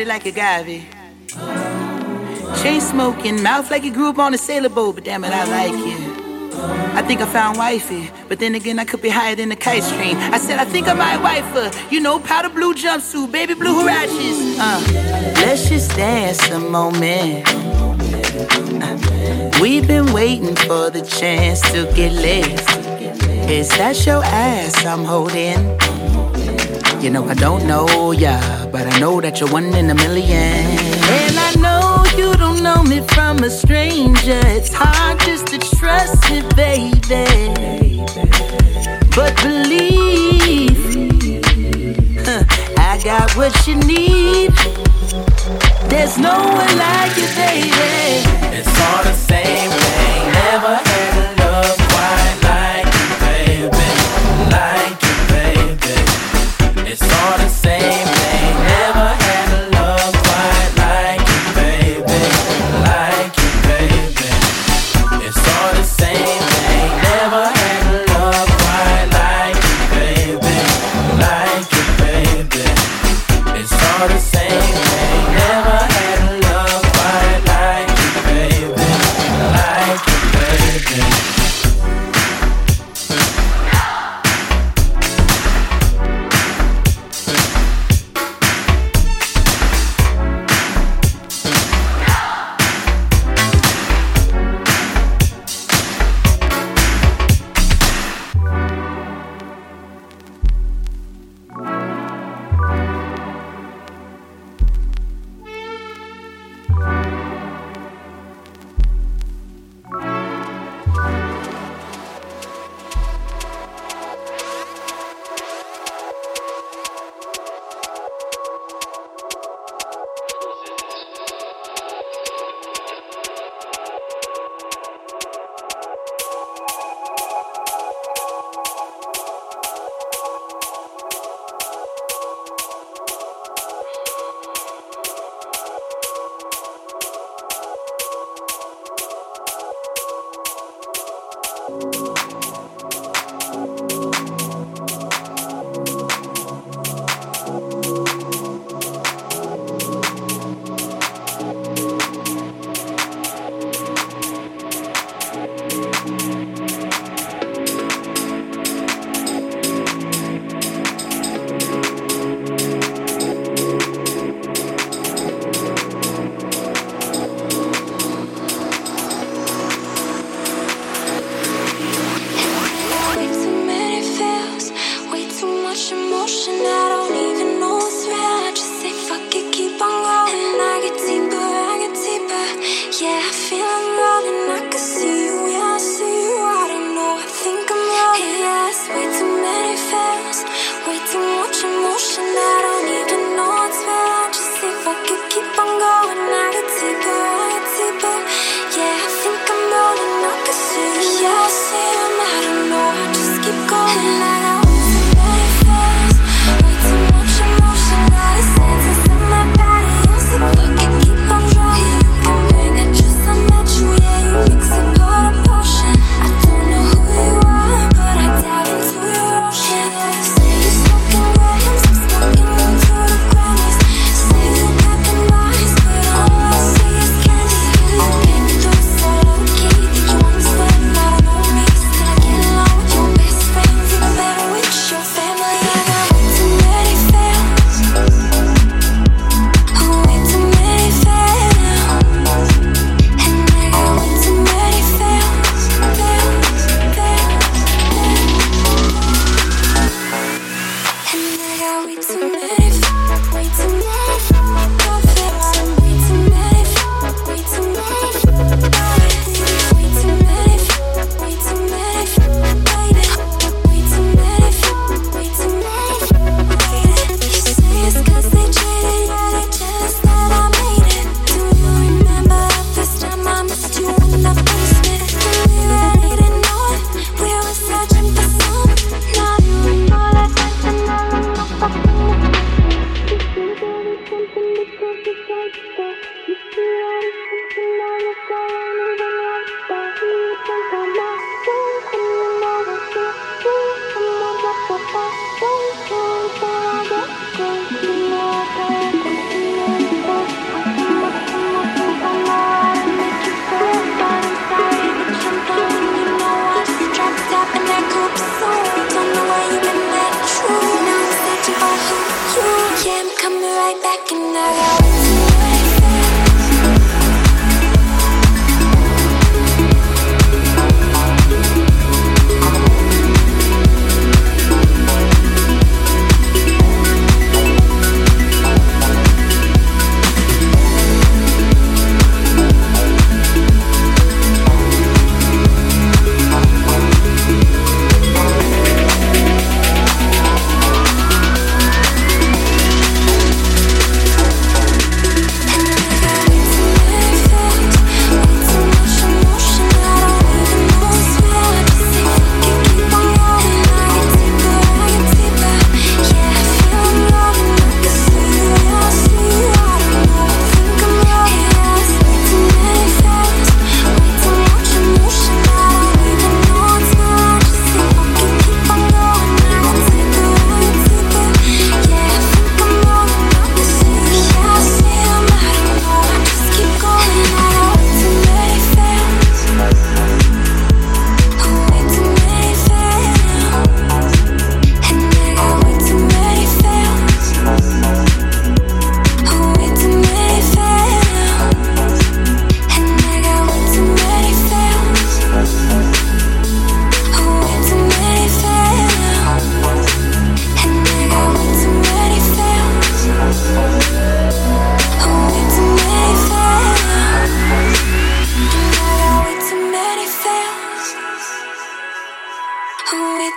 body like agave. Chain smoking, mouth like you grew up on a sailor boat, but damn it, I like you. I think I found wifey, but then again, I could be higher than the kite string. I said, I think I might wife her. You know, powder blue jumpsuit, baby blue huaraches. Uh, let's just dance a moment. Uh, we've been waiting for the chance to get lit. Is that your ass I'm holding? You know, I don't know ya, but I know that you're one in a million. And I know you don't know me from a stranger. It's hard just to trust me, baby. But believe, huh, I got what you need. There's no one like you, baby. It's all the same thing, never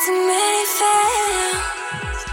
too many fails.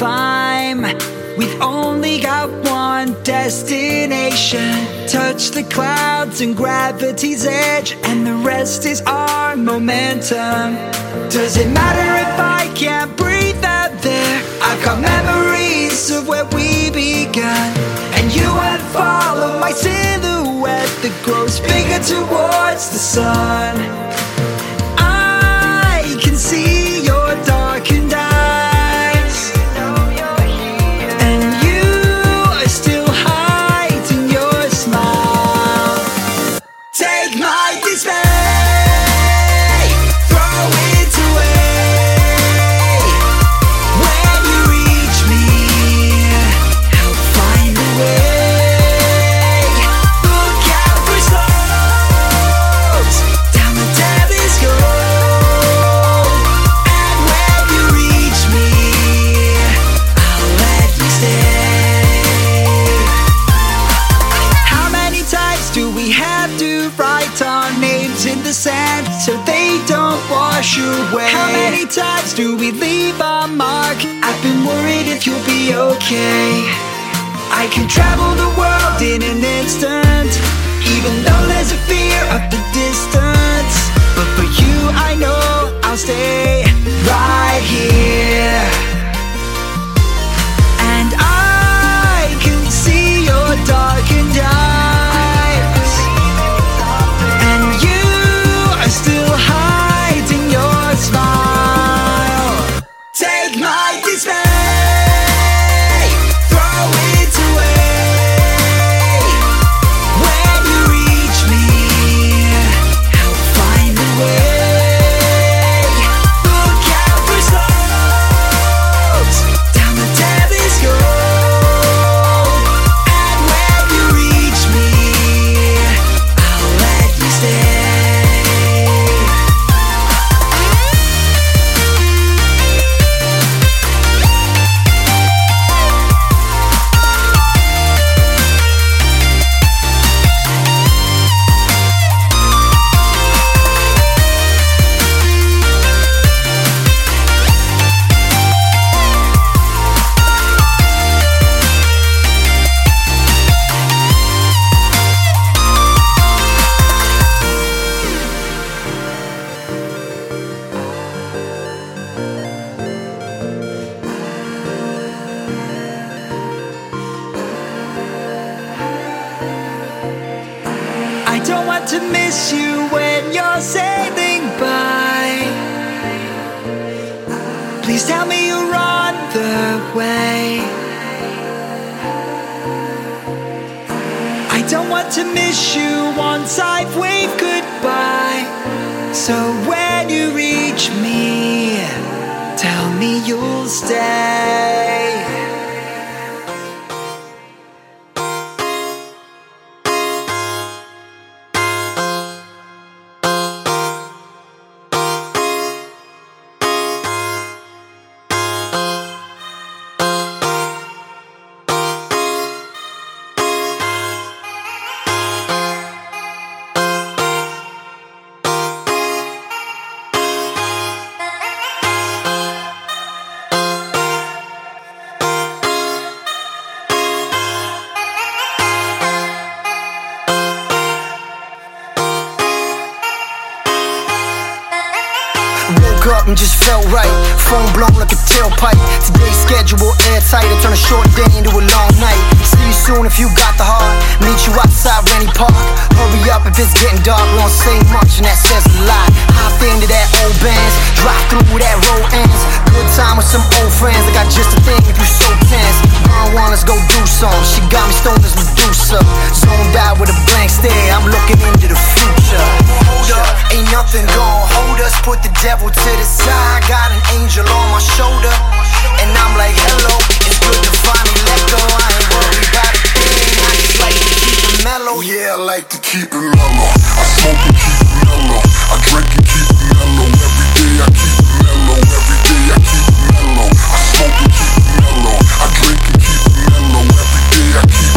climb. We've only got one destination. Touch the clouds and gravity's edge, and the rest is our momentum. Does it matter if I can't breathe out there? I've got memories of where we began, and you would follow my silhouette that grows bigger towards the sun. Okay. I can travel the world in an instant, even though there's a fear of the distance. But for you, I know I'll stay just felt right. Phone blown like a tailpipe. Today's schedule airtight. I turn a short day into a long night see you soon if you got the heart. Meet you outside Rennie Park. Hurry up if it's getting dark. We don't say much and that says a lot. Hop into that old Benz, drive through that road ends. Good time with some old friends. I got just a thing if you so tense. Marijuana, let's go do some. She got me stoned as Medusa. Zoned out with a blank stare. I'm looking into the future. Hold up, ain't nothing gonna hold us. Put the devil to the side. Got an angel on my shoulder. And I'm like, hello, it's good to finally let go. I ain't a thing. I just like to keep it mellow. Yeah, I like to keep it mellow. I smoke and keep mellow. I drink and keep mellow. Every day I keep mellow. Every day I keep mellow. I smoke and keep mellow. I drink and keep mellow. Every day I keep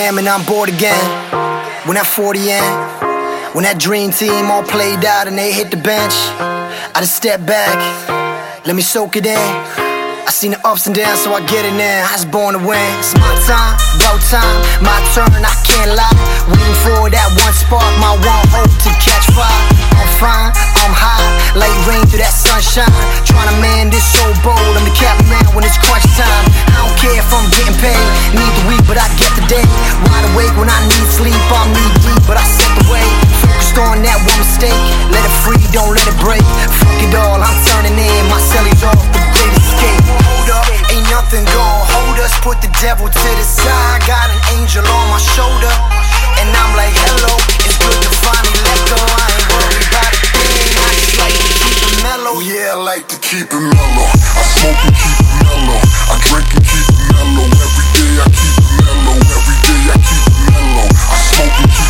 a.m. and I'm bored again. When that 40 in, when that dream team all played out and they hit the bench, I just step back, let me soak it in. I seen the ups and downs, so I get it now. I was born to win. It's my time, about time, my turn, I can't lie. Waiting for that one spark, my one hope to catch fire. I'm fine, I'm high, like rain through that sunshine. Trying to man this so bold, I'm the captain when it's crunch time. I don't care if I'm getting paid, need the week, but I get the day. Wide awake when I need sleep, I'm knee deep, but I set the way. Focused on that one mistake, let it free, don't let it break. Fuck it all, I'm turning in, my cellies off, the great escape. Hold up, ain't nothing gon' hold us, put the devil to the side. Got an angel on my shoulder, keep it mellow. I smoke and keep it mellow. I drink and keep it mellow. Every day I keep it mellow. Every day I keep it mellow. I smoke and keep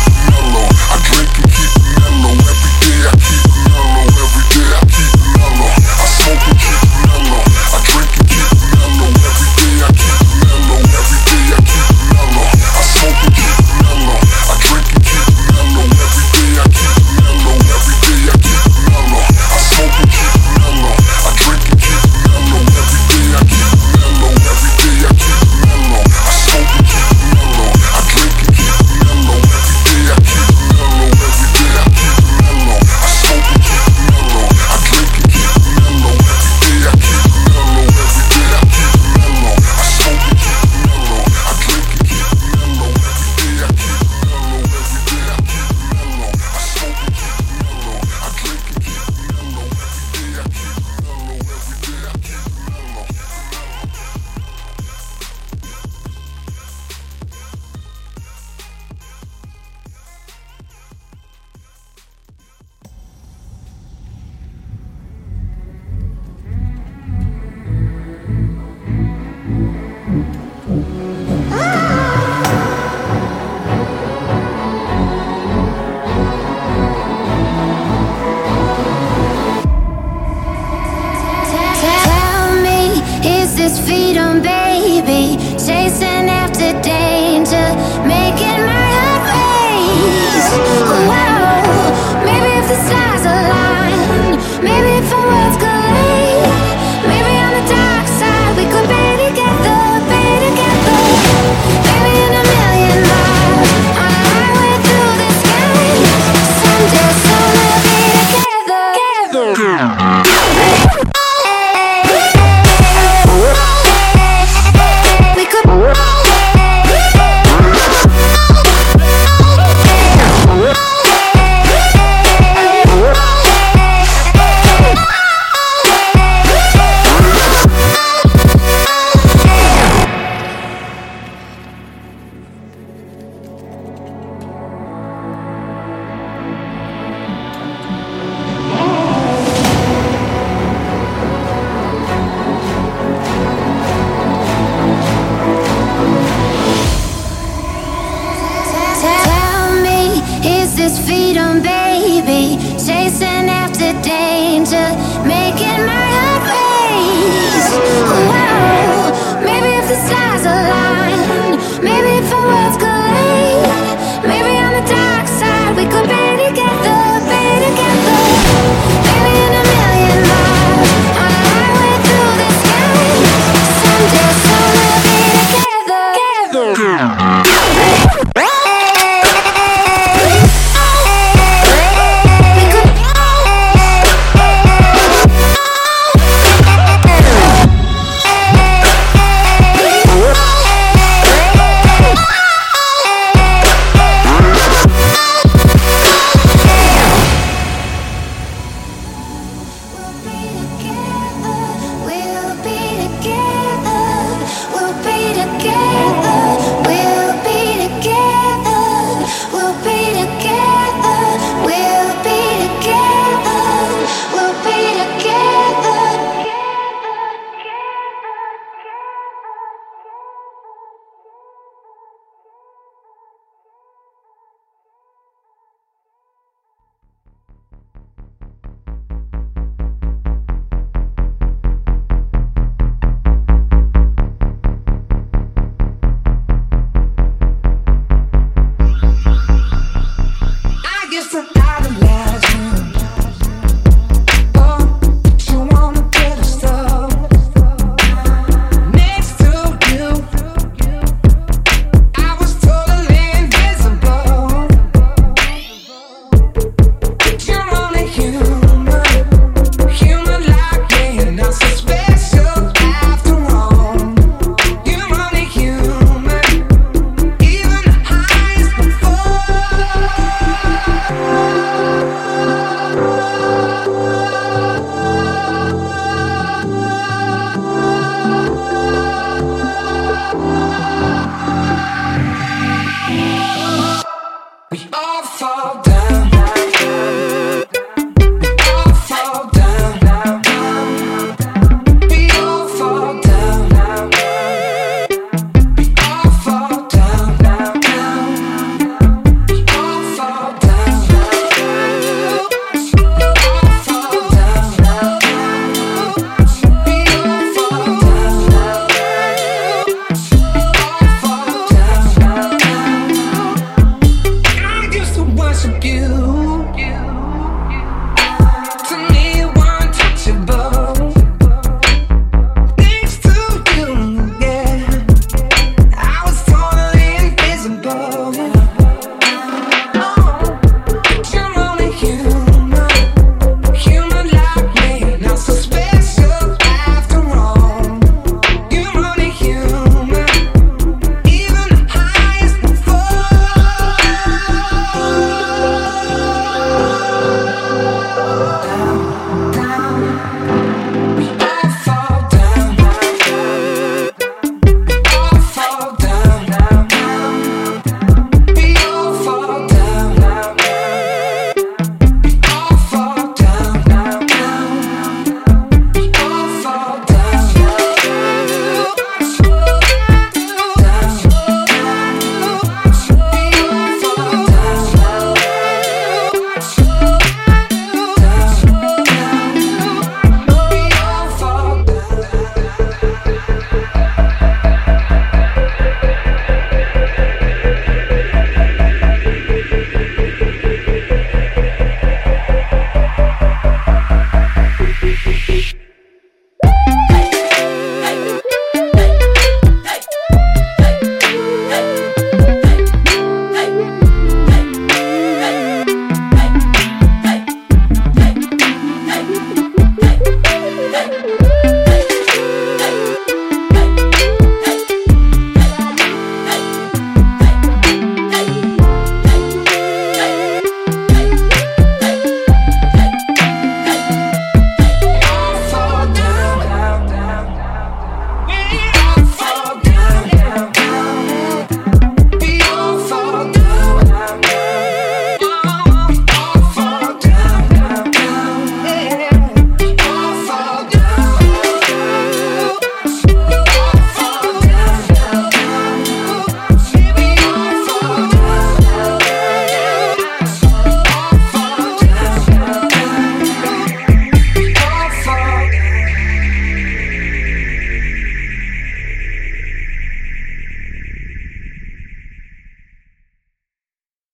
freedom, baby. Chasing after danger, making my heart race. Whoa.